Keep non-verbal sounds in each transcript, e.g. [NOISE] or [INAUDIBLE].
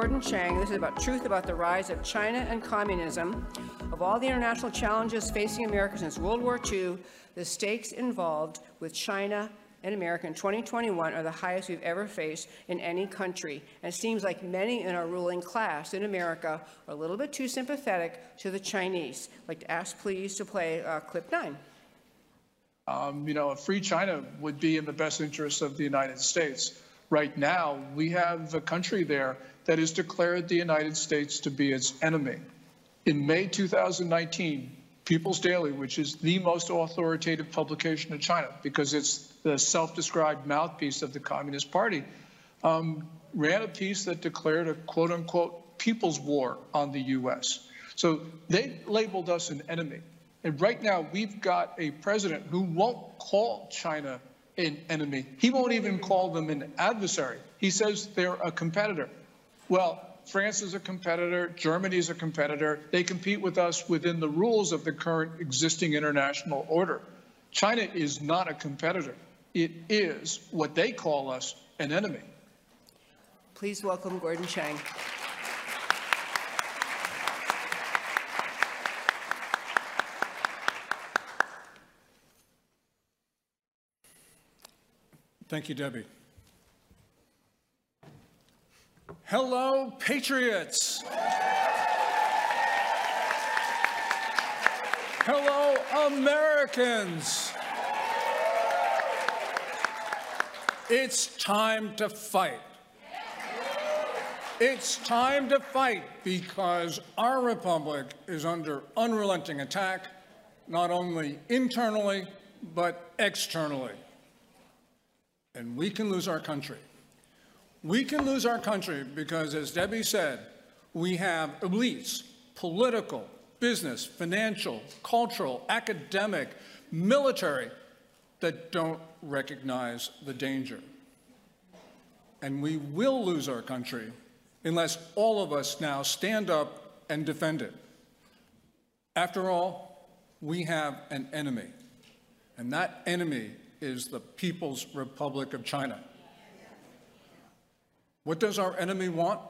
Gordon Chang. This is about truth about the rise of China and communism. Of all the international challenges facing America since World War II, the stakes involved with China and America in 2021 are the highest we've ever faced in any country. And it seems like many in our ruling class in America are a little bit too sympathetic to the Chinese. I'd like to ask, please, to play uh, clip nine. Um, you know, a free China would be in the best interest of the United States. Right now, we have a country there that has declared the United States to be its enemy. In May 2019, People's Daily, which is the most authoritative publication in China because it's the self-described mouthpiece of the Communist Party, um, ran a piece that declared a quote unquote people's war on the U.S. So they labeled us an enemy. And right now, we've got a president who won't call China an enemy. He won't even call them an adversary. He says they're a competitor. Well, France is a competitor, Germany is a competitor. They compete with us within the rules of the current existing international order. China is not a competitor. It is what they call us an enemy. Please welcome Gordon Chang. Thank you, Debbie. Hello, Patriots. Hello, Americans. It's time to fight. It's time to fight because our republic is under unrelenting attack, not only internally, but externally and we can lose our country. We can lose our country because, as Debbie said, we have elites, political, business, financial, cultural, academic, military, that don't recognize the danger. And we will lose our country unless all of us now stand up and defend it. After all, we have an enemy, and that enemy is the People's Republic of China. What does our enemy want?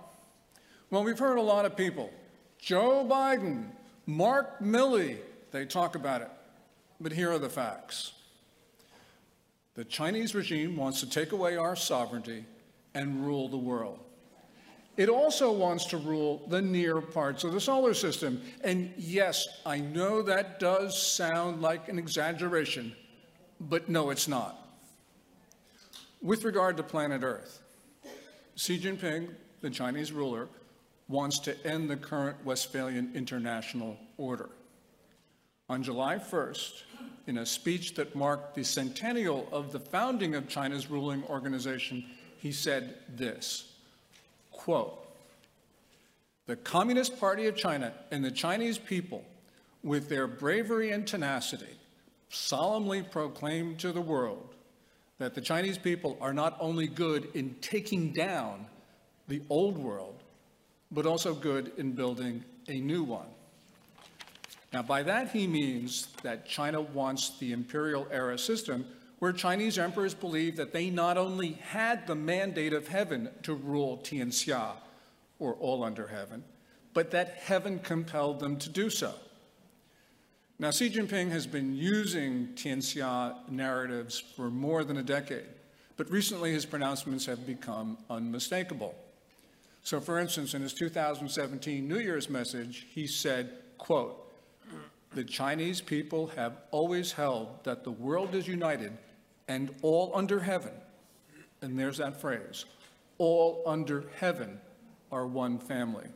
Well, we've heard a lot of people. Joe Biden, Mark Milley, they talk about it. But here are the facts. The Chinese regime wants to take away our sovereignty and rule the world. It also wants to rule the near parts of the solar system. And yes, I know that does sound like an exaggeration, but no, it's not. With regard to planet Earth, Xi Jinping, the Chinese ruler, wants to end the current Westphalian international order. On July 1st, in a speech that marked the centennial of the founding of China's ruling organization, he said this, quote, the Communist Party of China and the Chinese people, with their bravery and tenacity, solemnly proclaim to the world that the Chinese people are not only good in taking down the old world, but also good in building a new one. Now, by that he means that China wants the imperial era system where Chinese emperors believed that they not only had the mandate of heaven to rule Tianxia, or all under heaven, but that heaven compelled them to do so. Now, Xi Jinping has been using Tianxia narratives for more than a decade, but recently his pronouncements have become unmistakable. So, for instance, in his 2017 New Year's message, he said, quote, the Chinese people have always held that the world is united and all under heaven, and there's that phrase, all under heaven are one family.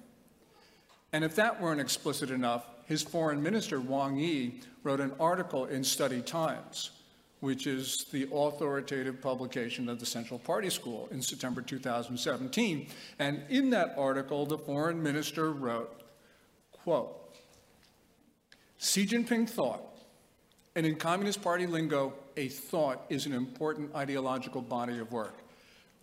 And if that weren't explicit enough, his foreign minister, Wang Yi, wrote an article in Study Times, which is the authoritative publication of the Central Party School in September 2017. And in that article, the foreign minister wrote, quote, Xi Jinping thought, and in Communist Party lingo, a thought is an important ideological body of work.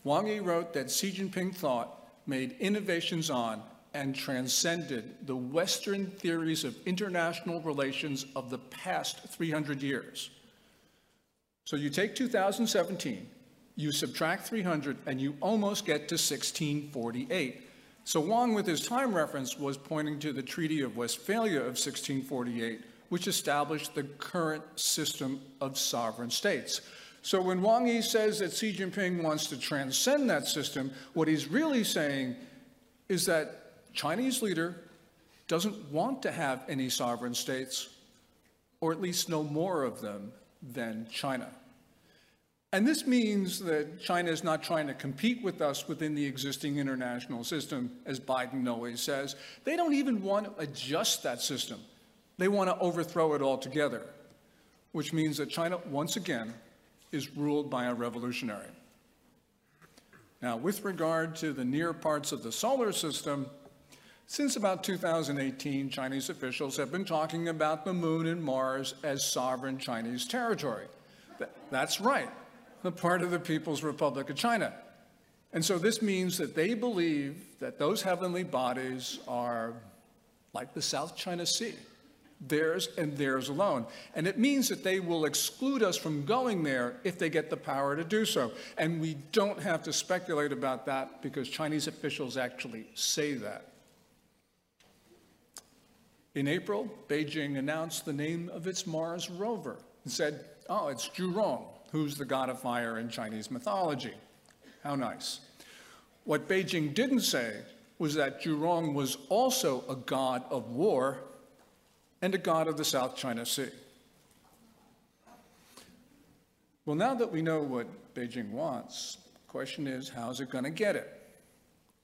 Wang Yi wrote that Xi Jinping thought made innovations on and transcended the Western theories of international relations of the past 300 years. So you take 2017, you subtract 300, and you almost get to 1648. So Wang, with his time reference, was pointing to the Treaty of Westphalia of 1648, which established the current system of sovereign states. So when Wang Yi says that Xi Jinping wants to transcend that system, what he's really saying is that Chinese leader doesn't want to have any sovereign states, or at least no more of them than China. And this means that China is not trying to compete with us within the existing international system, as Biden always says. They don't even want to adjust that system. They want to overthrow it altogether, which means that China, once again, is ruled by a revolutionary. Now, with regard to the near parts of the solar system, since about 2018, Chinese officials have been talking about the moon and Mars as sovereign Chinese territory. That's right the part of the People's Republic of China. And so this means that they believe that those heavenly bodies are like the South China Sea, theirs and theirs alone. And it means that they will exclude us from going there if they get the power to do so. And we don't have to speculate about that because Chinese officials actually say that. In April, Beijing announced the name of its Mars rover and said, oh, it's Zhurong, who's the god of fire in Chinese mythology. How nice. What Beijing didn't say was that Zhurong was also a god of war and a god of the South China Sea. Well, now that we know what Beijing wants, the question is, how's it going to get it?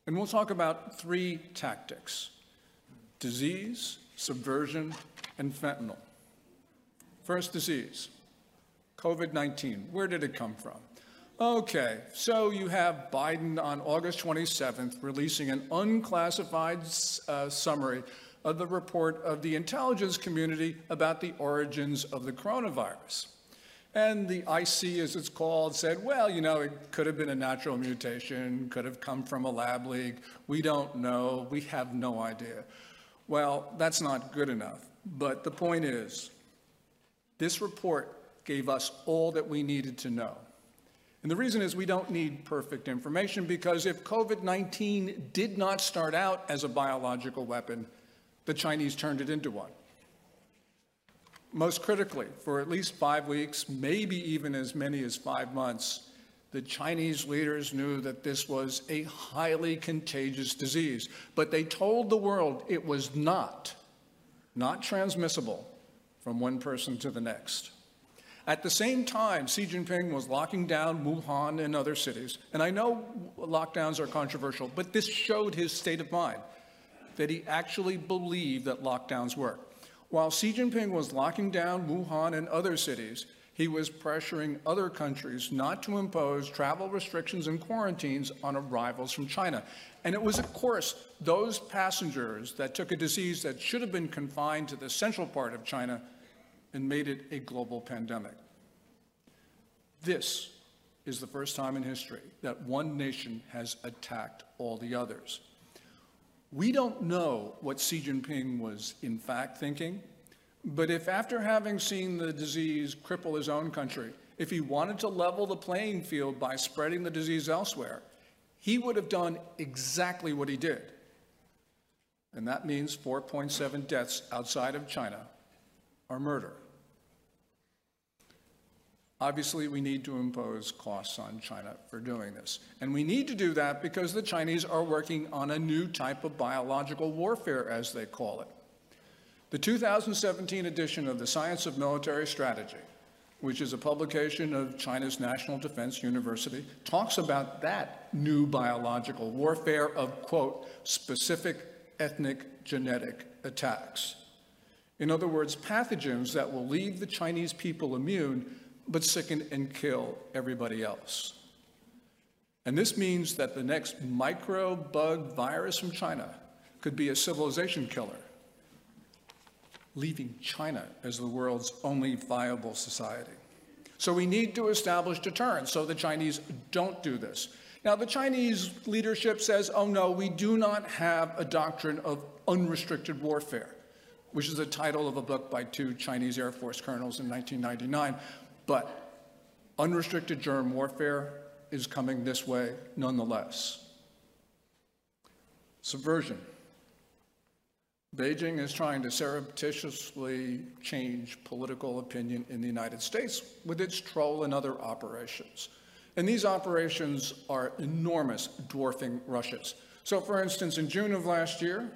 And we'll talk about three tactics disease, subversion, and fentanyl. First, disease. COVID 19. Where did it come from? Okay, so you have Biden on August 27th releasing an unclassified uh, summary of the report of the intelligence community about the origins of the coronavirus. And the IC, as it's called, said, well, you know, it could have been a natural mutation, could have come from a lab leak. We don't know. We have no idea. Well, that's not good enough. But the point is, this report gave us all that we needed to know. And the reason is we don't need perfect information because if COVID 19 did not start out as a biological weapon, the Chinese turned it into one. Most critically, for at least five weeks, maybe even as many as five months, the Chinese leaders knew that this was a highly contagious disease, but they told the world it was not, not transmissible from one person to the next. At the same time, Xi Jinping was locking down Wuhan and other cities. And I know lockdowns are controversial, but this showed his state of mind, that he actually believed that lockdowns work. While Xi Jinping was locking down Wuhan and other cities, he was pressuring other countries not to impose travel restrictions and quarantines on arrivals from China. And it was, of course, those passengers that took a disease that should have been confined to the central part of China and made it a global pandemic. This is the first time in history that one nation has attacked all the others. We don't know what Xi Jinping was in fact thinking, but if after having seen the disease cripple his own country, if he wanted to level the playing field by spreading the disease elsewhere, he would have done exactly what he did. And that means 4.7 deaths outside of China are murder. Obviously, we need to impose costs on China for doing this. And we need to do that because the Chinese are working on a new type of biological warfare, as they call it. The 2017 edition of the Science of Military Strategy, which is a publication of China's National Defense University, talks about that new biological warfare of, quote, specific ethnic genetic attacks. In other words, pathogens that will leave the Chinese people immune but sicken and kill everybody else. And this means that the next microbe bug virus from China could be a civilization killer, leaving China as the world's only viable society. So we need to establish deterrence so the Chinese don't do this. Now, the Chinese leadership says, oh no, we do not have a doctrine of unrestricted warfare, which is the title of a book by two Chinese Air Force colonels in 1999. But unrestricted germ warfare is coming this way nonetheless. Subversion. Beijing is trying to surreptitiously change political opinion in the United States with its troll and other operations. And these operations are enormous, dwarfing Russia's. So, for instance, in June of last year,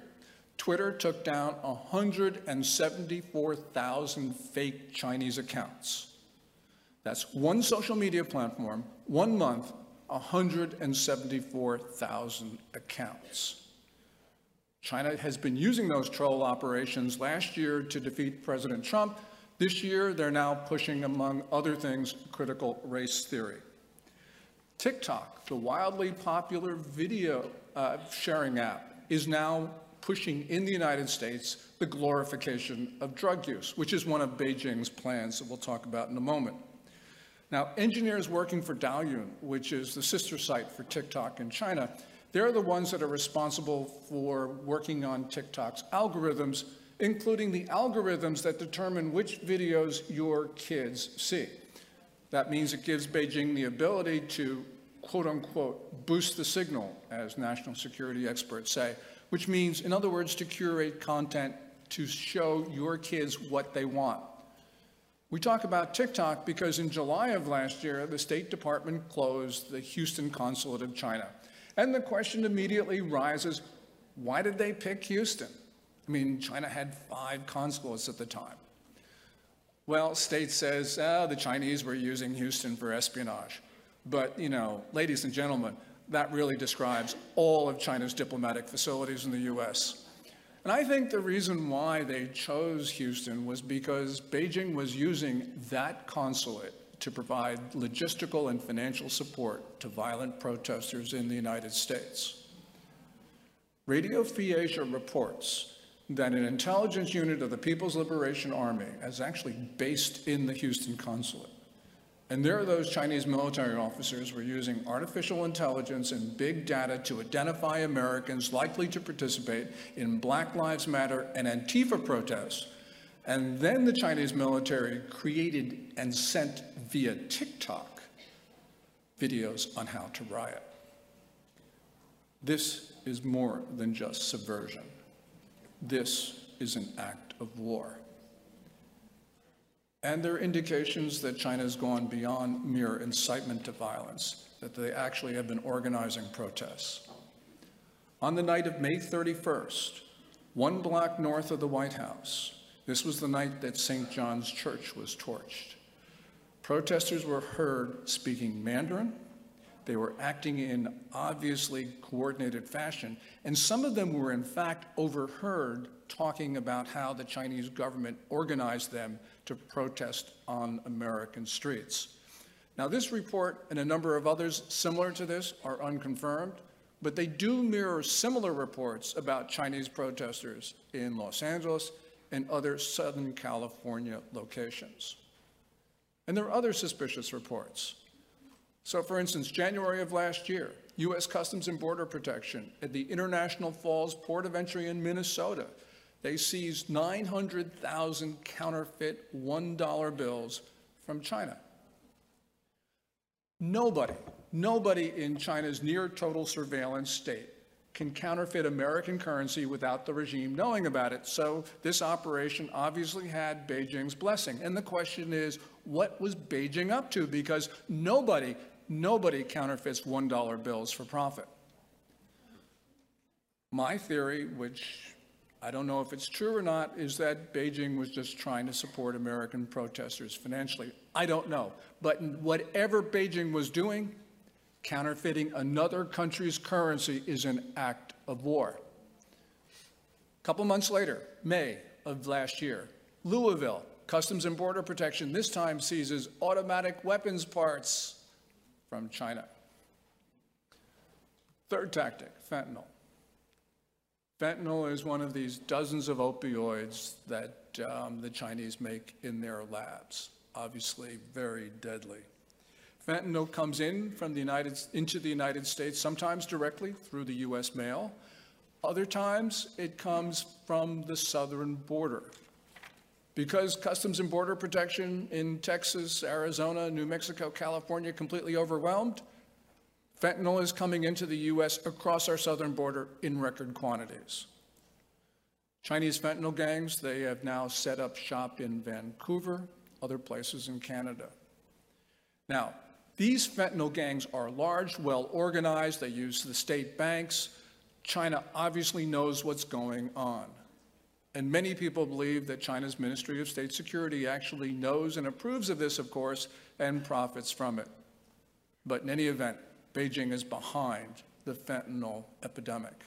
Twitter took down 174,000 fake Chinese accounts. That's one social media platform, one month, 174,000 accounts. China has been using those troll operations last year to defeat President Trump. This year, they're now pushing, among other things, critical race theory. TikTok, the wildly popular video uh, sharing app, is now pushing in the United States the glorification of drug use, which is one of Beijing's plans that we'll talk about in a moment. Now, engineers working for Douyin, which is the sister site for TikTok in China, they're the ones that are responsible for working on TikTok's algorithms, including the algorithms that determine which videos your kids see. That means it gives Beijing the ability to, quote unquote, boost the signal, as national security experts say, which means, in other words, to curate content to show your kids what they want. We talk about TikTok because in July of last year, the State Department closed the Houston consulate of China. And the question immediately rises, why did they pick Houston? I mean, China had five consulates at the time. Well, state says, oh, the Chinese were using Houston for espionage. But, you know, ladies and gentlemen, that really describes all of China's diplomatic facilities in the U.S. And I think the reason why they chose Houston was because Beijing was using that consulate to provide logistical and financial support to violent protesters in the United States. Radio Free Asia reports that an intelligence unit of the People's Liberation Army is actually based in the Houston consulate. And there those Chinese military officers were using artificial intelligence and big data to identify Americans likely to participate in Black Lives Matter and Antifa protests and then the Chinese military created and sent via TikTok videos on how to riot. This is more than just subversion. This is an act of war. And there are indications that China has gone beyond mere incitement to violence, that they actually have been organizing protests. On the night of May 31st, one block north of the White House, this was the night that St. John's Church was torched. Protesters were heard speaking Mandarin. They were acting in obviously coordinated fashion. And some of them were, in fact, overheard talking about how the Chinese government organized them to protest on American streets. Now, this report and a number of others similar to this are unconfirmed, but they do mirror similar reports about Chinese protesters in Los Angeles and other Southern California locations. And there are other suspicious reports. So, for instance, January of last year, U.S. Customs and Border Protection at the International Falls Port of Entry in Minnesota, they seized 900,000 counterfeit $1 bills from China. Nobody, nobody in China's near total surveillance state can counterfeit American currency without the regime knowing about it. So this operation obviously had Beijing's blessing. And the question is, what was Beijing up to? Because nobody, nobody counterfeits $1 bills for profit. My theory, which I don't know if it's true or not, is that Beijing was just trying to support American protesters financially. I don't know. But whatever Beijing was doing, Counterfeiting another country's currency is an act of war. A couple months later, May of last year, Louisville, Customs and Border Protection this time seizes automatic weapons parts from China. Third tactic, fentanyl. Fentanyl is one of these dozens of opioids that um, the Chinese make in their labs, obviously very deadly. Fentanyl comes in from the United, into the United States, sometimes directly through the U.S. mail. Other times, it comes from the southern border. Because Customs and Border Protection in Texas, Arizona, New Mexico, California completely overwhelmed, Fentanyl is coming into the U.S. across our southern border in record quantities. Chinese fentanyl gangs, they have now set up shop in Vancouver, other places in Canada. Now, these fentanyl gangs are large, well organized, they use the state banks. China obviously knows what's going on. And many people believe that China's Ministry of State Security actually knows and approves of this, of course, and profits from it. But in any event, Beijing is behind the fentanyl epidemic.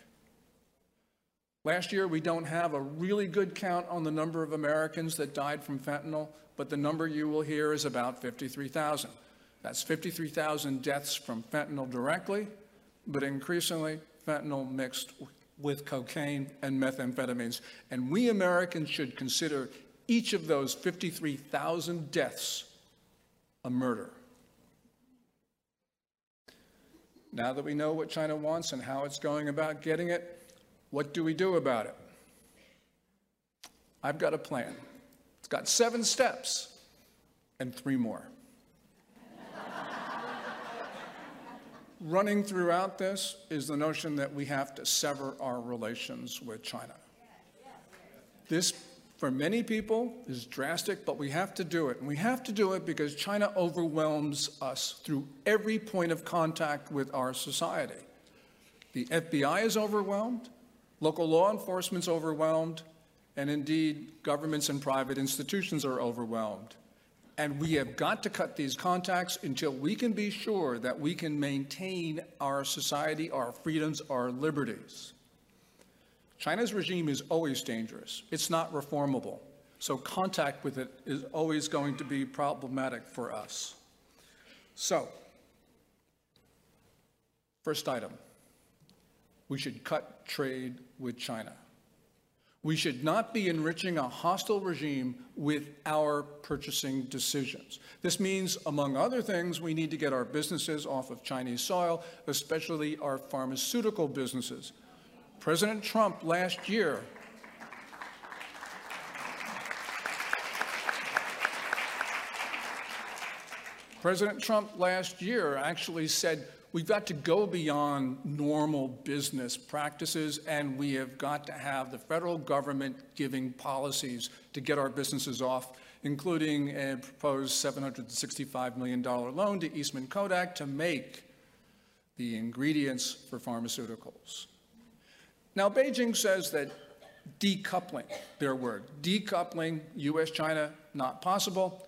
Last year, we don't have a really good count on the number of Americans that died from fentanyl, but the number you will hear is about 53,000. That's 53,000 deaths from fentanyl directly, but increasingly fentanyl mixed with cocaine and methamphetamines. And we Americans should consider each of those 53,000 deaths a murder. Now that we know what China wants and how it's going about getting it, what do we do about it? I've got a plan. It's got seven steps and three more. Running throughout this is the notion that we have to sever our relations with China. This for many people is drastic, but we have to do it. And we have to do it because China overwhelms us through every point of contact with our society. The FBI is overwhelmed, local law enforcement's overwhelmed, and indeed, governments and private institutions are overwhelmed. And we have got to cut these contacts until we can be sure that we can maintain our society, our freedoms, our liberties. China's regime is always dangerous. It's not reformable. So contact with it is always going to be problematic for us. So, first item, we should cut trade with China. We should not be enriching a hostile regime with our purchasing decisions. This means, among other things, we need to get our businesses off of Chinese soil, especially our pharmaceutical businesses. President Trump last year President Trump last year actually said we've got to go beyond normal business practices and we have got to have the federal government giving policies to get our businesses off, including a proposed $765 million loan to Eastman Kodak to make the ingredients for pharmaceuticals. Now, Beijing says that decoupling, their word, decoupling US China, not possible.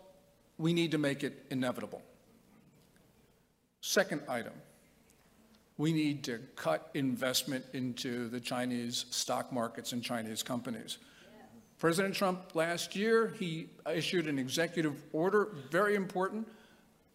We need to make it inevitable. Second item, we need to cut investment into the Chinese stock markets and Chinese companies. President Trump last year, he issued an executive order, very important,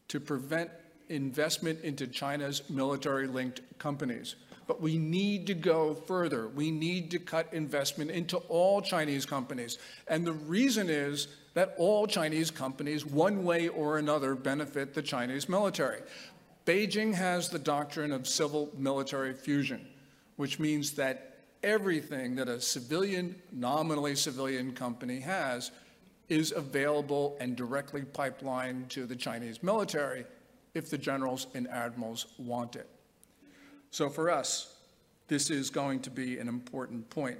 to prevent investment into China's military-linked companies. But we need to go further. We need to cut investment into all Chinese companies. And the reason is that all Chinese companies, one way or another, benefit the Chinese military. Beijing has the doctrine of civil military fusion, which means that everything that a civilian, nominally civilian company has is available and directly pipelined to the Chinese military if the generals and admirals want it. So for us, this is going to be an important point.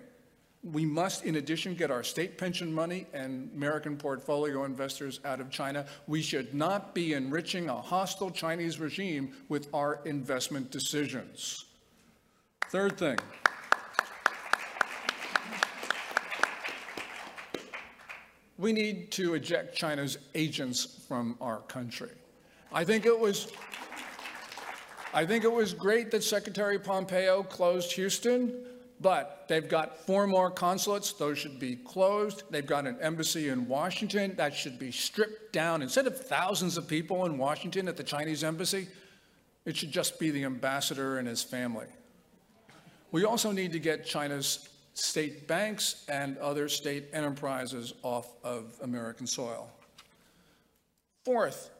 We must, in addition, get our state pension money and American portfolio investors out of China. We should not be enriching a hostile Chinese regime with our investment decisions. Third thing. We need to eject China's agents from our country. I think it was I think it was great that Secretary Pompeo closed Houston, but they've got four more consulates. Those should be closed. They've got an embassy in Washington. That should be stripped down. Instead of thousands of people in Washington at the Chinese embassy, it should just be the ambassador and his family. We also need to get China's state banks and other state enterprises off of American soil. Fourth,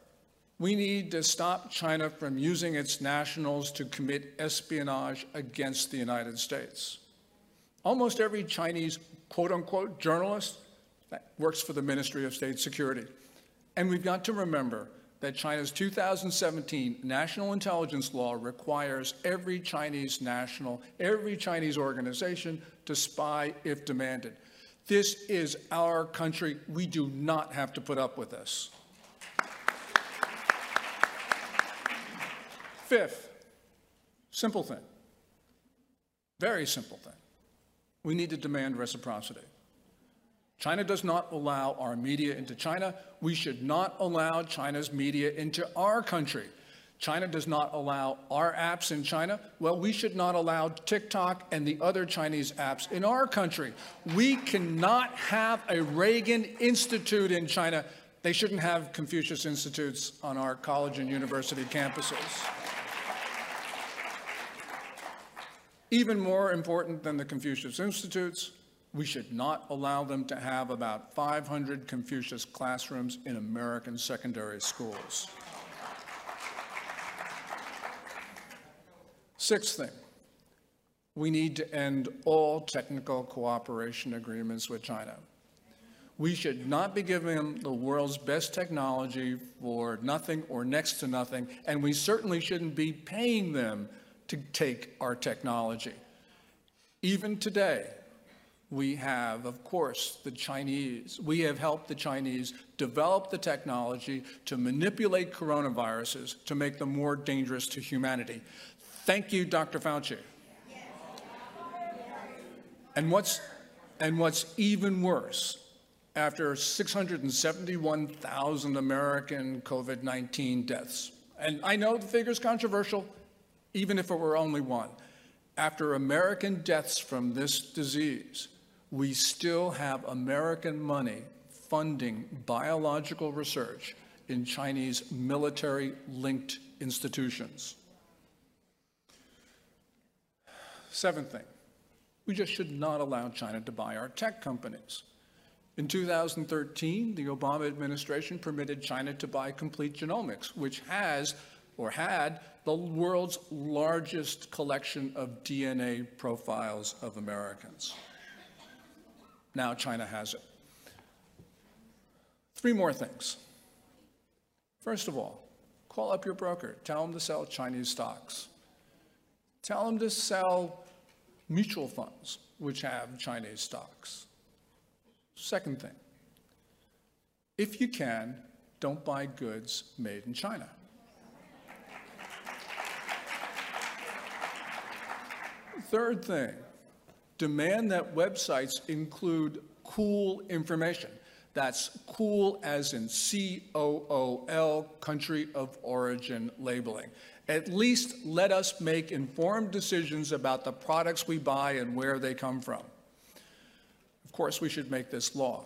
we need to stop China from using its nationals to commit espionage against the United States. Almost every Chinese quote unquote journalist works for the Ministry of State Security. And we've got to remember that China's 2017 national intelligence law requires every Chinese national, every Chinese organization to spy if demanded. This is our country. We do not have to put up with this. Fifth, simple thing, very simple thing. We need to demand reciprocity. China does not allow our media into China. We should not allow China's media into our country. China does not allow our apps in China. Well, we should not allow TikTok and the other Chinese apps in our country. We cannot have a Reagan Institute in China. They shouldn't have Confucius Institutes on our college and university campuses. Even more important than the Confucius Institutes, we should not allow them to have about 500 Confucius classrooms in American secondary schools. Sixth thing, we need to end all technical cooperation agreements with China. We should not be giving them the world's best technology for nothing or next to nothing, and we certainly shouldn't be paying them to take our technology. Even today, we have, of course, the Chinese. We have helped the Chinese develop the technology to manipulate coronaviruses to make them more dangerous to humanity. Thank you, Dr. Fauci. And what's, and what's even worse, after 671,000 American COVID 19 deaths, and I know the figure's controversial, even if it were only one, after American deaths from this disease, we still have American money funding biological research in Chinese military linked institutions. Seventh thing, we just should not allow China to buy our tech companies. In 2013, the Obama administration permitted China to buy Complete Genomics, which has or had the world's largest collection of DNA profiles of Americans. Now China has it. Three more things. First of all, call up your broker. Tell them to sell Chinese stocks. Tell them to sell mutual funds, which have Chinese stocks. Second thing, if you can, don't buy goods made in China. Third thing, demand that websites include cool information. That's cool as in C O O L, country of origin labeling. At least let us make informed decisions about the products we buy and where they come from. Of course, we should make this law.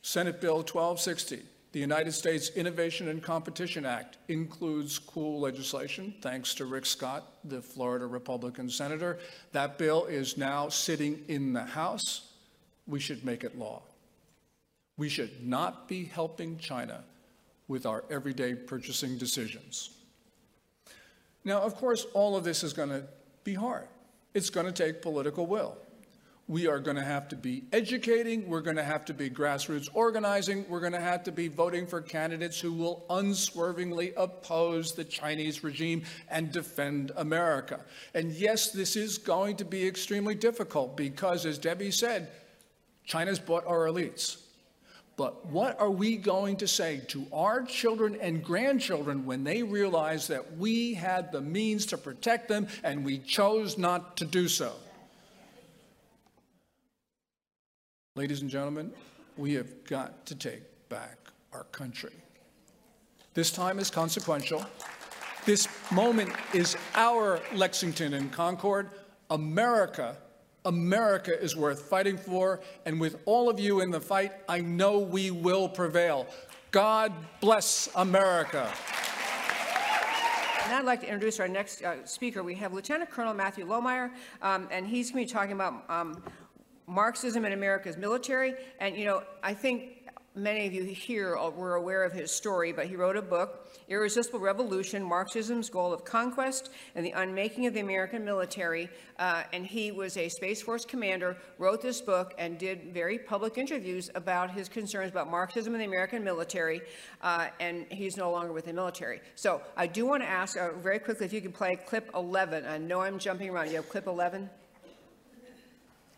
Senate Bill 1260 the United States Innovation and Competition Act includes cool legislation, thanks to Rick Scott, the Florida Republican senator. That bill is now sitting in the House. We should make it law. We should not be helping China with our everyday purchasing decisions. Now, of course, all of this is going to be hard. It's going to take political will. We are going to have to be educating. We're going to have to be grassroots organizing. We're going to have to be voting for candidates who will unswervingly oppose the Chinese regime and defend America. And yes, this is going to be extremely difficult because, as Debbie said, China's bought our elites. But what are we going to say to our children and grandchildren when they realize that we had the means to protect them and we chose not to do so? Ladies and gentlemen, we have got to take back our country. This time is consequential. This moment is our Lexington and Concord. America, America is worth fighting for. And with all of you in the fight, I know we will prevail. God bless America. And I'd like to introduce our next uh, speaker. We have Lieutenant Colonel Matthew Lohmeier, um, and he's going to be talking about um, Marxism in America's military. And, you know, I think many of you here were aware of his story, but he wrote a book, Irresistible Revolution, Marxism's Goal of Conquest and the Unmaking of the American Military. Uh, and he was a Space Force commander, wrote this book, and did very public interviews about his concerns about Marxism and the American military. Uh, and he's no longer with the military. So I do want to ask uh, very quickly if you can play clip 11. I know I'm jumping around. You have clip 11?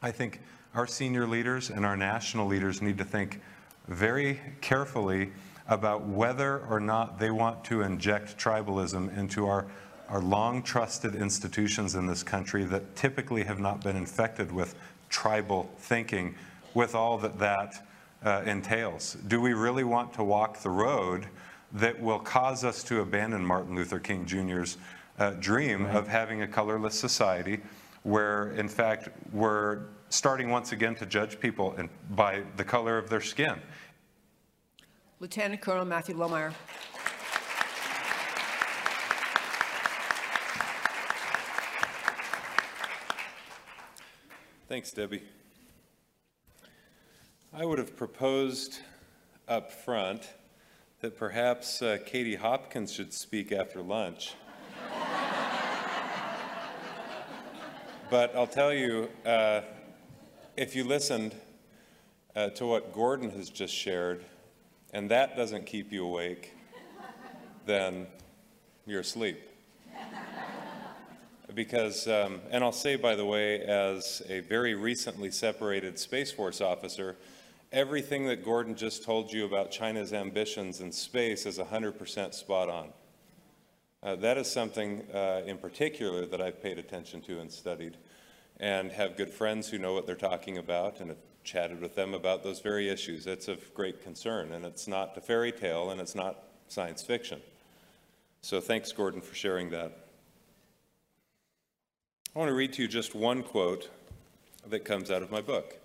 I think our senior leaders and our national leaders need to think very carefully about whether or not they want to inject tribalism into our, our long trusted institutions in this country that typically have not been infected with tribal thinking with all that that uh, entails. Do we really want to walk the road that will cause us to abandon Martin Luther King Jr.'s uh, dream right. of having a colorless society where, in fact, we're starting once again to judge people in, by the color of their skin. Lieutenant Colonel Matthew Lohmeier. Thanks, Debbie. I would have proposed up front that perhaps uh, Katie Hopkins should speak after lunch. [LAUGHS] but I'll tell you, uh, if you listened uh, to what Gordon has just shared, and that doesn't keep you awake, then you're asleep. because, um, and I'll say, by the way, as a very recently separated Space Force officer, everything that Gordon just told you about China's ambitions in space is 100% spot on. Uh, that is something uh, in particular that I've paid attention to and studied and have good friends who know what they're talking about and have chatted with them about those very issues. It's of great concern, and it's not a fairy tale, and it's not science fiction. So thanks, Gordon, for sharing that. I want to read to you just one quote that comes out of my book.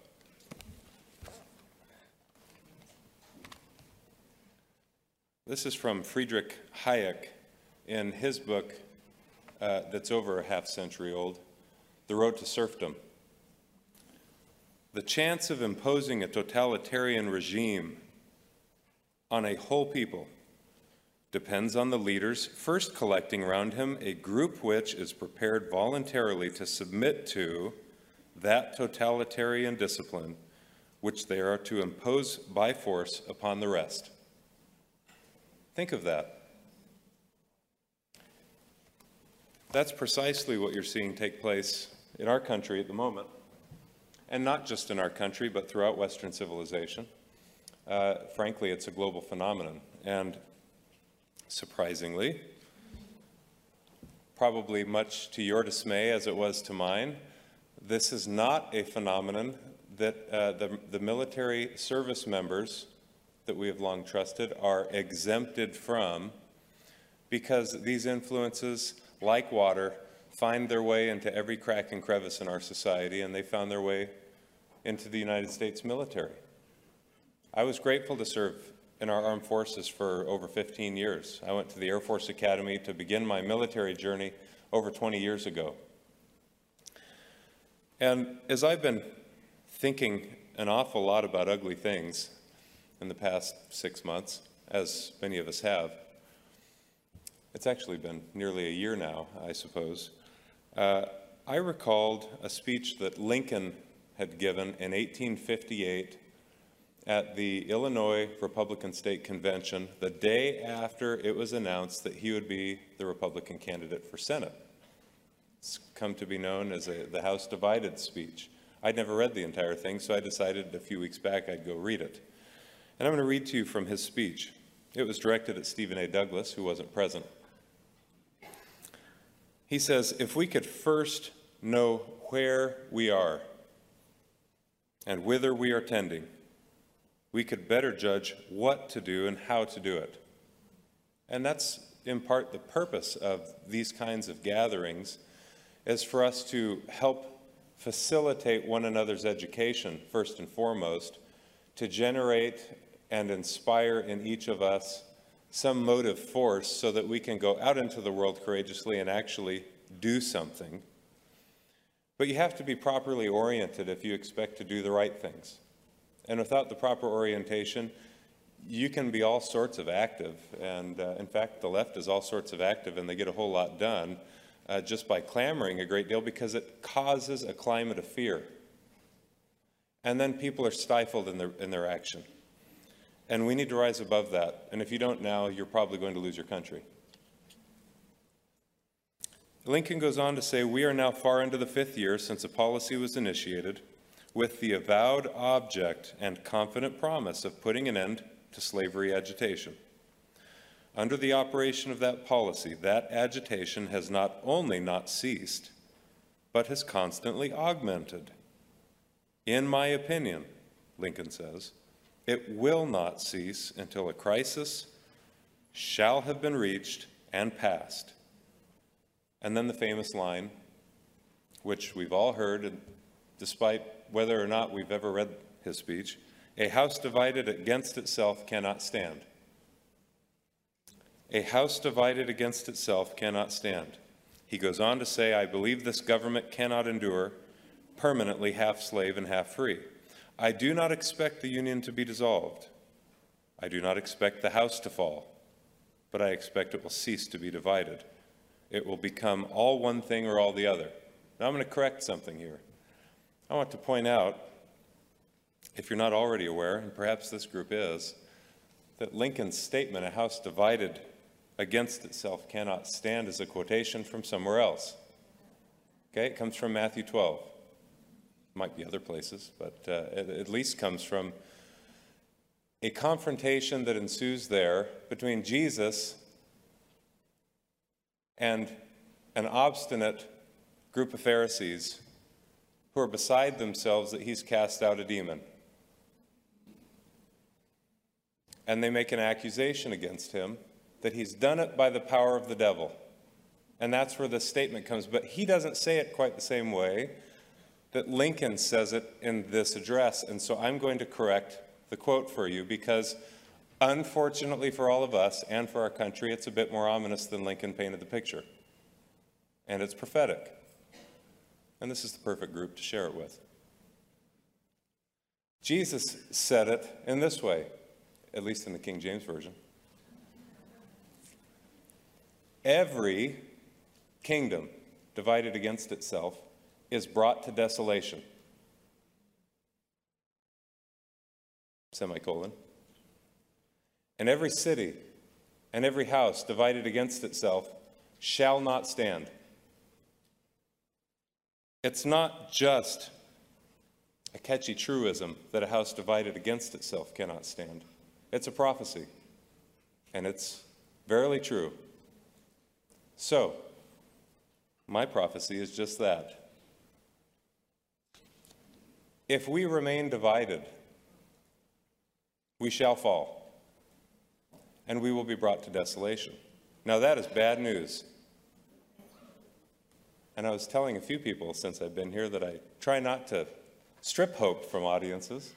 This is from Friedrich Hayek in his book uh, that's over a half century old, the road to serfdom. The chance of imposing a totalitarian regime on a whole people depends on the leaders first collecting around him a group which is prepared voluntarily to submit to that totalitarian discipline which they are to impose by force upon the rest. Think of that. That's precisely what you're seeing take place in our country at the moment, and not just in our country, but throughout Western civilization. Uh, frankly, it's a global phenomenon. And surprisingly, probably much to your dismay as it was to mine, this is not a phenomenon that uh, the, the military service members that we have long trusted are exempted from because these influences, like water, find their way into every crack and crevice in our society, and they found their way into the United States military. I was grateful to serve in our armed forces for over 15 years. I went to the Air Force Academy to begin my military journey over 20 years ago. And as I've been thinking an awful lot about ugly things in the past six months, as many of us have, it's actually been nearly a year now, I suppose. Uh, I recalled a speech that Lincoln had given in 1858 at the Illinois Republican State Convention the day after it was announced that he would be the Republican candidate for Senate. It's come to be known as a, the House Divided speech. I'd never read the entire thing, so I decided a few weeks back I'd go read it. And I'm going to read to you from his speech. It was directed at Stephen A. Douglas, who wasn't present. He says, if we could first know where we are and whither we are tending, we could better judge what to do and how to do it. And that's in part the purpose of these kinds of gatherings is for us to help facilitate one another's education, first and foremost, to generate and inspire in each of us some motive force so that we can go out into the world courageously and actually do something. But you have to be properly oriented if you expect to do the right things. And without the proper orientation, you can be all sorts of active, and uh, in fact, the left is all sorts of active, and they get a whole lot done uh, just by clamoring a great deal because it causes a climate of fear. And then people are stifled in their, in their action. And we need to rise above that. And if you don't now, you're probably going to lose your country. Lincoln goes on to say, We are now far into the fifth year since a policy was initiated with the avowed object and confident promise of putting an end to slavery agitation. Under the operation of that policy, that agitation has not only not ceased, but has constantly augmented. In my opinion, Lincoln says, it will not cease until a crisis shall have been reached and passed. And then the famous line, which we've all heard, despite whether or not we've ever read his speech a house divided against itself cannot stand. A house divided against itself cannot stand. He goes on to say, I believe this government cannot endure permanently half slave and half free. I do not expect the Union to be dissolved. I do not expect the house to fall, but I expect it will cease to be divided. It will become all one thing or all the other. Now I'm going to correct something here. I want to point out, if you're not already aware, and perhaps this group is, that Lincoln's statement, a house divided against itself cannot stand, is a quotation from somewhere else. Okay, it comes from Matthew 12 might be other places, but uh, it at least comes from a confrontation that ensues there between Jesus and an obstinate group of Pharisees who are beside themselves that he's cast out a demon. And they make an accusation against him that he's done it by the power of the devil. And that's where this statement comes. But he doesn't say it quite the same way that Lincoln says it in this address. And so I'm going to correct the quote for you because unfortunately for all of us and for our country, it's a bit more ominous than Lincoln painted the picture. And it's prophetic. And this is the perfect group to share it with. Jesus said it in this way, at least in the King James Version. Every kingdom divided against itself is brought to desolation. Semicolon. And every city and every house divided against itself shall not stand. It's not just a catchy truism that a house divided against itself cannot stand. It's a prophecy, and it's verily true. So, my prophecy is just that. If we remain divided, we shall fall, and we will be brought to desolation. Now, that is bad news. And I was telling a few people since I've been here that I try not to strip hope from audiences.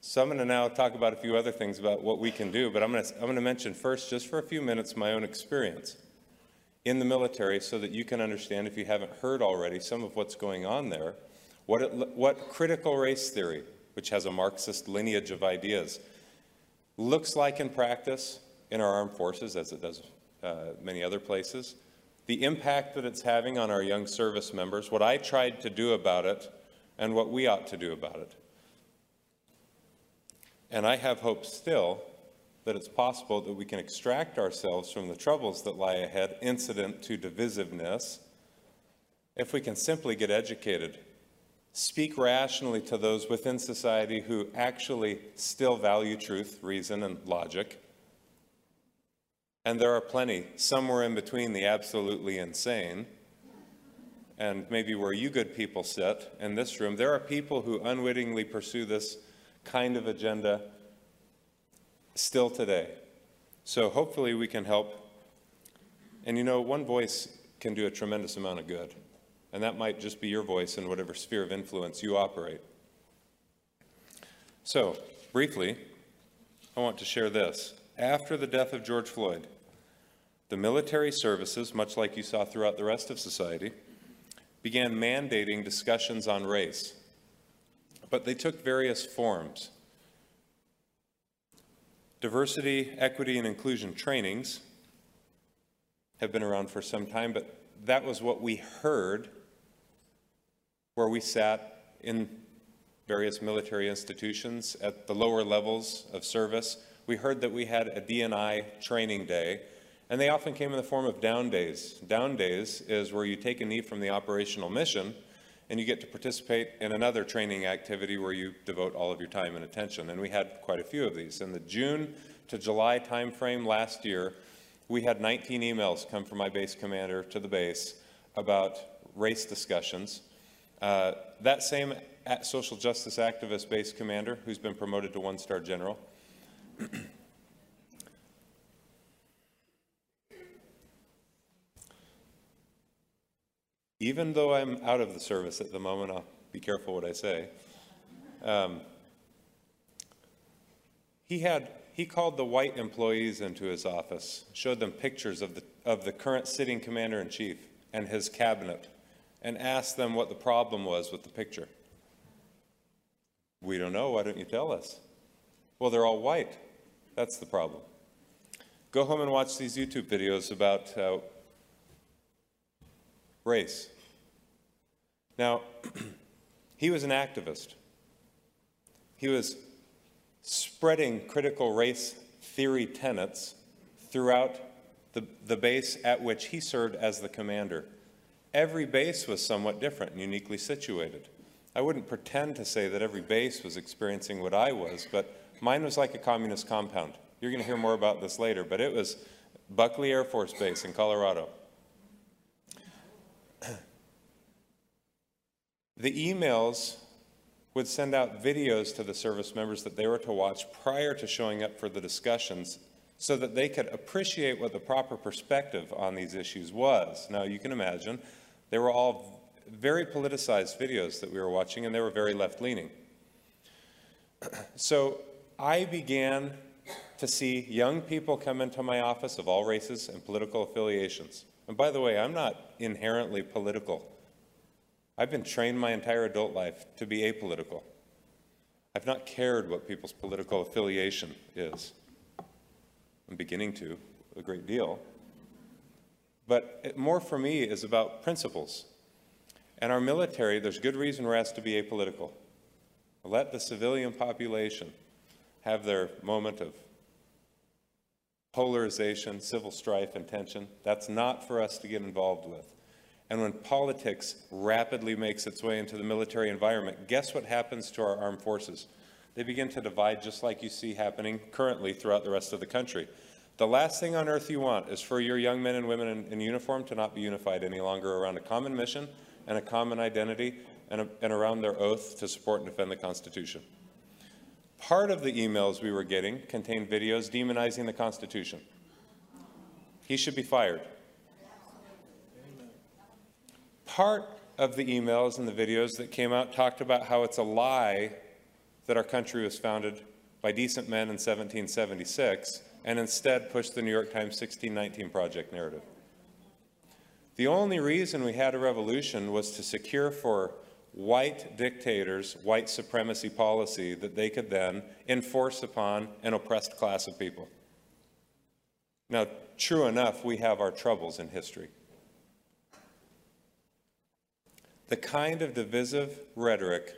So I'm going to now talk about a few other things about what we can do, but I'm going to, I'm going to mention first, just for a few minutes, my own experience in the military so that you can understand, if you haven't heard already, some of what's going on there what, it, what critical race theory, which has a Marxist lineage of ideas, looks like in practice in our armed forces, as it does uh, many other places, the impact that it's having on our young service members, what I tried to do about it, and what we ought to do about it. And I have hope still that it's possible that we can extract ourselves from the troubles that lie ahead, incident to divisiveness, if we can simply get educated speak rationally to those within society who actually still value truth, reason, and logic. And there are plenty, somewhere in between the absolutely insane and maybe where you good people sit in this room, there are people who unwittingly pursue this kind of agenda still today. So hopefully we can help. And you know, one voice can do a tremendous amount of good and that might just be your voice in whatever sphere of influence you operate. So, briefly, I want to share this. After the death of George Floyd, the military services, much like you saw throughout the rest of society, began mandating discussions on race. But they took various forms. Diversity, equity, and inclusion trainings have been around for some time, but that was what we heard where we sat in various military institutions at the lower levels of service. We heard that we had a DNI training day, and they often came in the form of down days. Down days is where you take a knee from the operational mission and you get to participate in another training activity where you devote all of your time and attention. And we had quite a few of these. In the June to July timeframe last year, we had 19 emails come from my base commander to the base about race discussions. Uh, that same social justice activist base commander, who's been promoted to one-star general, [CLEARS THROAT] even though I'm out of the service at the moment, I'll be careful what I say. Um, he had he called the white employees into his office, showed them pictures of the of the current sitting commander in chief and his cabinet, and asked them what the problem was with the picture. We don't know. Why don't you tell us? Well, they're all white. That's the problem. Go home and watch these YouTube videos about uh, race. Now, [CLEARS THROAT] he was an activist. He was spreading critical race theory tenets throughout the, the base at which he served as the commander. Every base was somewhat different and uniquely situated. I wouldn't pretend to say that every base was experiencing what I was, but mine was like a communist compound. You're going to hear more about this later, but it was Buckley Air Force Base in Colorado. [CLEARS THROAT] The emails would send out videos to the service members that they were to watch prior to showing up for the discussions so that they could appreciate what the proper perspective on these issues was. Now, you can imagine, they were all very politicized videos that we were watching, and they were very left-leaning. [CLEARS THROAT] So I began to see young people come into my office of all races and political affiliations. And by the way, I'm not inherently political. I've been trained my entire adult life to be apolitical. I've not cared what people's political affiliation is. I'm beginning to a great deal. But it, more for me is about principles. And our military, there's good reason we're asked to be apolitical. Let the civilian population have their moment of polarization, civil strife, and tension. That's not for us to get involved with. And when politics rapidly makes its way into the military environment, guess what happens to our armed forces? They begin to divide just like you see happening currently throughout the rest of the country. The last thing on earth you want is for your young men and women in, in uniform to not be unified any longer around a common mission and a common identity and, a, and around their oath to support and defend the Constitution. Part of the emails we were getting contained videos demonizing the Constitution. He should be fired part of the emails and the videos that came out talked about how it's a lie that our country was founded by decent men in 1776 and instead pushed the New York Times 1619 Project narrative. The only reason we had a revolution was to secure for white dictators white supremacy policy that they could then enforce upon an oppressed class of people. Now, true enough, we have our troubles in history. the kind of divisive rhetoric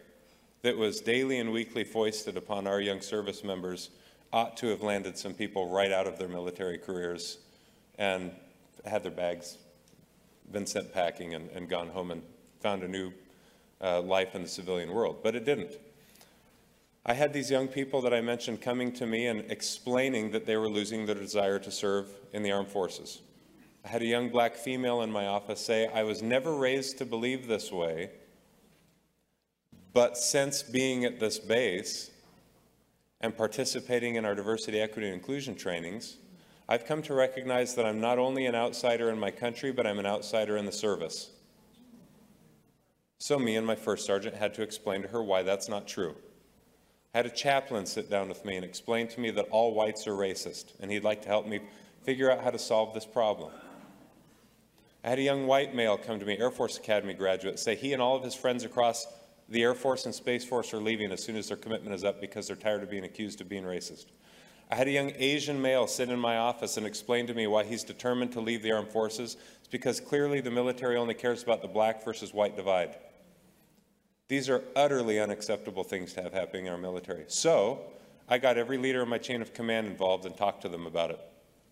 that was daily and weekly foisted upon our young service members ought to have landed some people right out of their military careers and had their bags been sent packing and, and gone home and found a new uh, life in the civilian world. But it didn't. I had these young people that I mentioned coming to me and explaining that they were losing their desire to serve in the armed forces. I had a young black female in my office say, I was never raised to believe this way, but since being at this base and participating in our diversity, equity, and inclusion trainings, I've come to recognize that I'm not only an outsider in my country, but I'm an outsider in the service. So me and my first sergeant had to explain to her why that's not true. I had a chaplain sit down with me and explain to me that all whites are racist, and he'd like to help me figure out how to solve this problem. I had a young white male come to me, Air Force Academy graduate, say he and all of his friends across the Air Force and Space Force are leaving as soon as their commitment is up because they're tired of being accused of being racist. I had a young Asian male sit in my office and explain to me why he's determined to leave the armed forces. It's because clearly the military only cares about the black versus white divide. These are utterly unacceptable things to have happening in our military. So I got every leader in my chain of command involved and talked to them about it,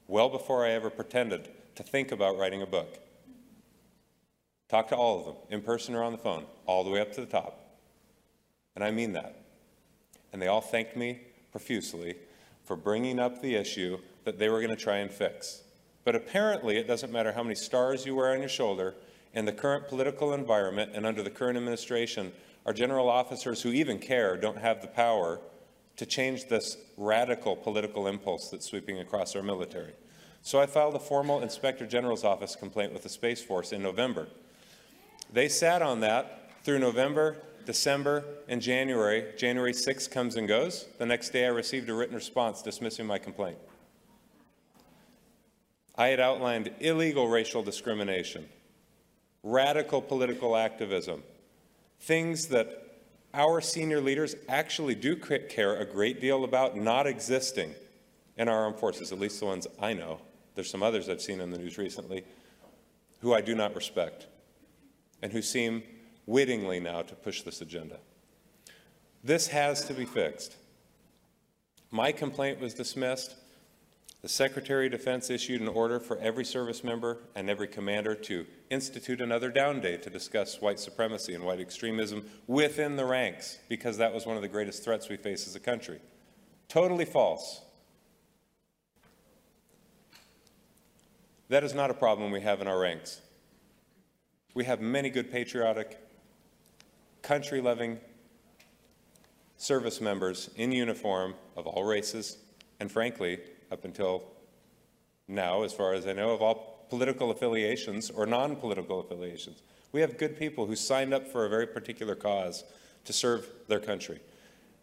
well before I ever pretended to think about writing a book. Talked to all of them, in person or on the phone, all the way up to the top. And I mean that. And they all thanked me profusely for bringing up the issue that they were going to try and fix. But apparently, it doesn't matter how many stars you wear on your shoulder, in the current political environment and under the current administration, our general officers who even care don't have the power to change this radical political impulse that's sweeping across our military. So I filed a formal Inspector General's Office complaint with the Space Force in November. They sat on that through November, December, and January. January 6th comes and goes. The next day I received a written response dismissing my complaint. I had outlined illegal racial discrimination, radical political activism, things that our senior leaders actually do care a great deal about not existing in our armed forces, at least the ones I know. There's some others I've seen in the news recently who I do not respect and who seem wittingly now to push this agenda. This has to be fixed. My complaint was dismissed. The Secretary of Defense issued an order for every service member and every commander to institute another down day to discuss white supremacy and white extremism within the ranks, because that was one of the greatest threats we face as a country. Totally false. That is not a problem we have in our ranks. We have many good patriotic, country loving service members in uniform of all races, and frankly, up until now, as far as I know, of all political affiliations or non political affiliations. We have good people who signed up for a very particular cause to serve their country.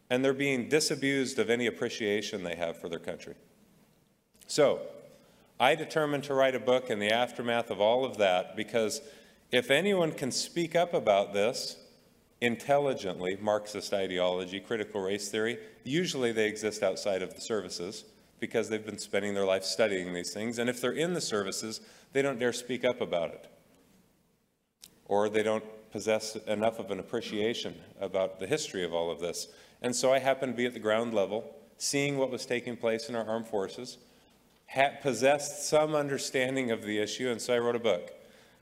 And they're being disabused of any appreciation they have for their country. So, I determined to write a book in the aftermath of all of that because if anyone can speak up about this intelligently, Marxist ideology, critical race theory, usually they exist outside of the services because they've been spending their life studying these things. And if they're in the services, they don't dare speak up about it. Or they don't possess enough of an appreciation about the history of all of this. And so I happened to be at the ground level, seeing what was taking place in our armed forces, possessed some understanding of the issue, and so I wrote a book.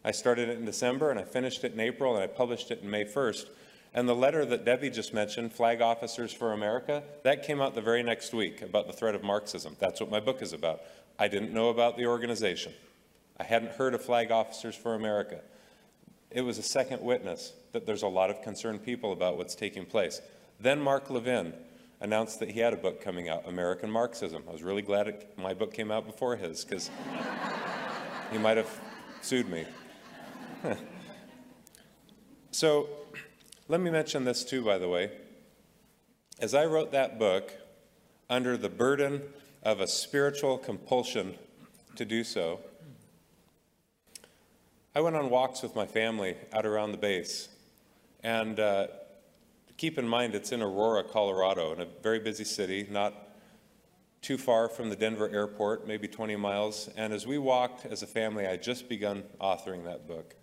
I started it in December, and I finished it in April, and I published it in May 1st. And the letter that Debbie just mentioned, Flag Officers for America, that came out the very next week about the threat of Marxism. That's what my book is about. I didn't know about the organization. I hadn't heard of Flag Officers for America. It was a second witness that there's a lot of concerned people about what's taking place. Then Mark Levin announced that he had a book coming out, American Marxism. I was really glad it, my book came out before his because he might have sued me. [LAUGHS] so let me mention this too, by the way. As I wrote that book, under the burden of a spiritual compulsion to do so, I went on walks with my family out around the base. And uh, keep in mind, it's in Aurora, Colorado, in a very busy city, not too far from the Denver airport, maybe 20 miles. And as we walked as a family, I just begun authoring that book.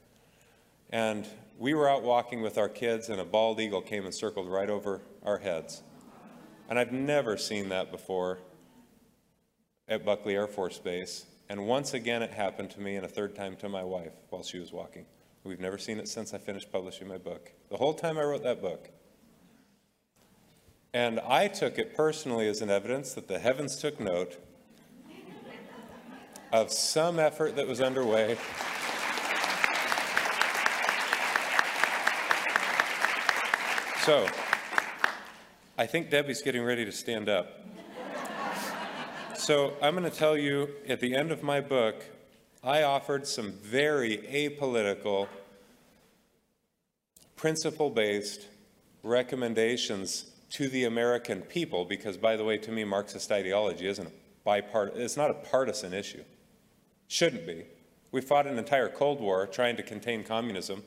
And we were out walking with our kids, and a bald eagle came and circled right over our heads. And I've never seen that before at Buckley Air Force Base. And once again, it happened to me, and a third time to my wife while she was walking. We've never seen it since I finished publishing my book. The whole time I wrote that book. And I took it personally as an evidence that the heavens took note of some effort that was underway. So, I think Debbie's getting ready to stand up. So, I'm going to tell you at the end of my book, I offered some very apolitical, principle based recommendations to the American people, because, by the way, to me, Marxist ideology isn't a bipart- it's not a partisan issue. Shouldn't be. We fought an entire Cold War trying to contain communism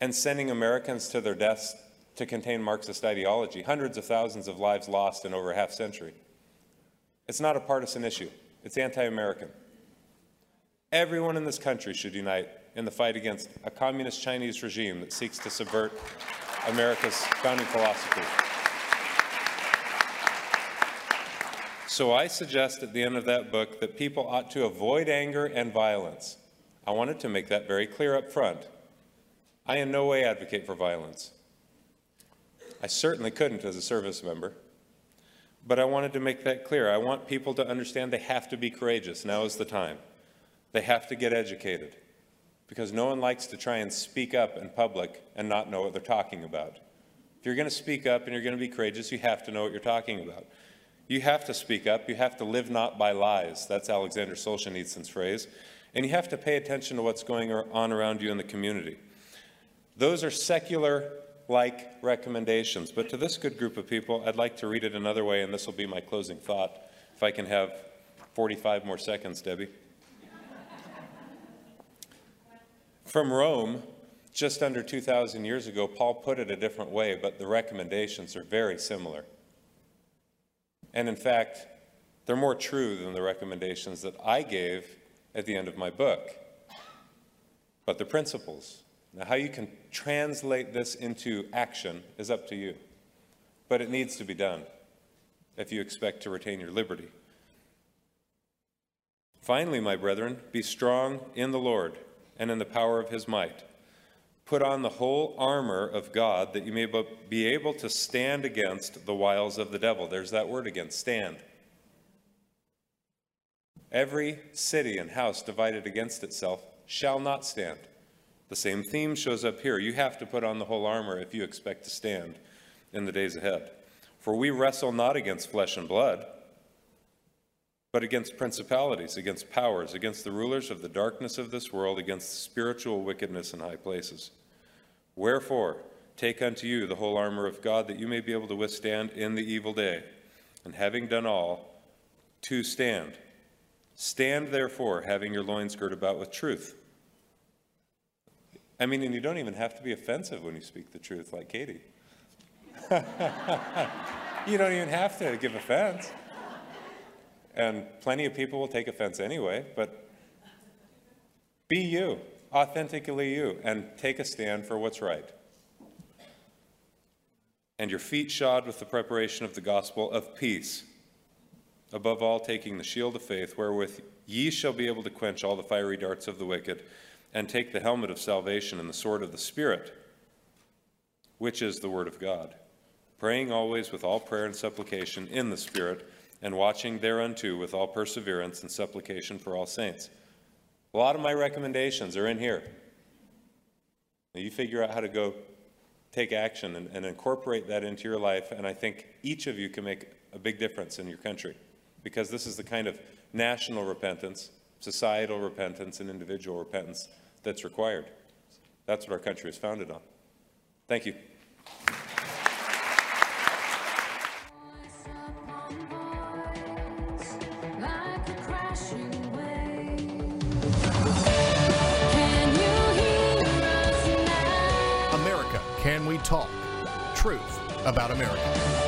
and sending Americans to their deaths to contain Marxist ideology, hundreds of thousands of lives lost in over a half century. It's not a partisan issue. It's anti-American. Everyone in this country should unite in the fight against a communist Chinese regime that seeks to subvert America's founding philosophy. So I suggest at the end of that book that people ought to avoid anger and violence. I wanted to make that very clear up front. I in no way advocate for violence. I certainly couldn't as a service member. But I wanted to make that clear. I want people to understand they have to be courageous. Now is the time. They have to get educated because no one likes to try and speak up in public and not know what they're talking about. If you're going to speak up and you're going to be courageous, you have to know what you're talking about. You have to speak up. You have to live not by lies. That's Alexander Solzhenitsyn's phrase. And you have to pay attention to what's going on around you in the community. Those are secular like recommendations. But to this good group of people, I'd like to read it another way, and this will be my closing thought. If I can have 45 more seconds, Debbie. From Rome, just under 2,000 years ago, Paul put it a different way, but the recommendations are very similar. And in fact, they're more true than the recommendations that I gave at the end of my book. But the principles, now how you can translate this into action is up to you. But it needs to be done if you expect to retain your liberty. Finally, my brethren, be strong in the Lord and in the power of his might. Put on the whole armor of God that you may be able to stand against the wiles of the devil. There's that word again stand. Every city and house divided against itself shall not stand. The same theme shows up here. You have to put on the whole armor if you expect to stand in the days ahead. For we wrestle not against flesh and blood but against principalities, against powers, against the rulers of the darkness of this world, against spiritual wickedness in high places. Wherefore, take unto you the whole armor of God, that you may be able to withstand in the evil day, and having done all, to stand. Stand therefore, having your loins girt about with truth. I mean, and you don't even have to be offensive when you speak the truth, like Katie. [LAUGHS] you don't even have to give offense. And plenty of people will take offense anyway, but be you, authentically you, and take a stand for what's right. And your feet shod with the preparation of the gospel of peace. Above all, taking the shield of faith, wherewith ye shall be able to quench all the fiery darts of the wicked, and take the helmet of salvation and the sword of the Spirit, which is the word of God. Praying always with all prayer and supplication in the Spirit and watching thereunto with all perseverance and supplication for all saints. A lot of my recommendations are in here. Now you figure out how to go take action and, and incorporate that into your life, and I think each of you can make a big difference in your country because this is the kind of national repentance, societal repentance, and individual repentance that's required. That's what our country is founded on. Thank you. America, can We Talk? Truth about America.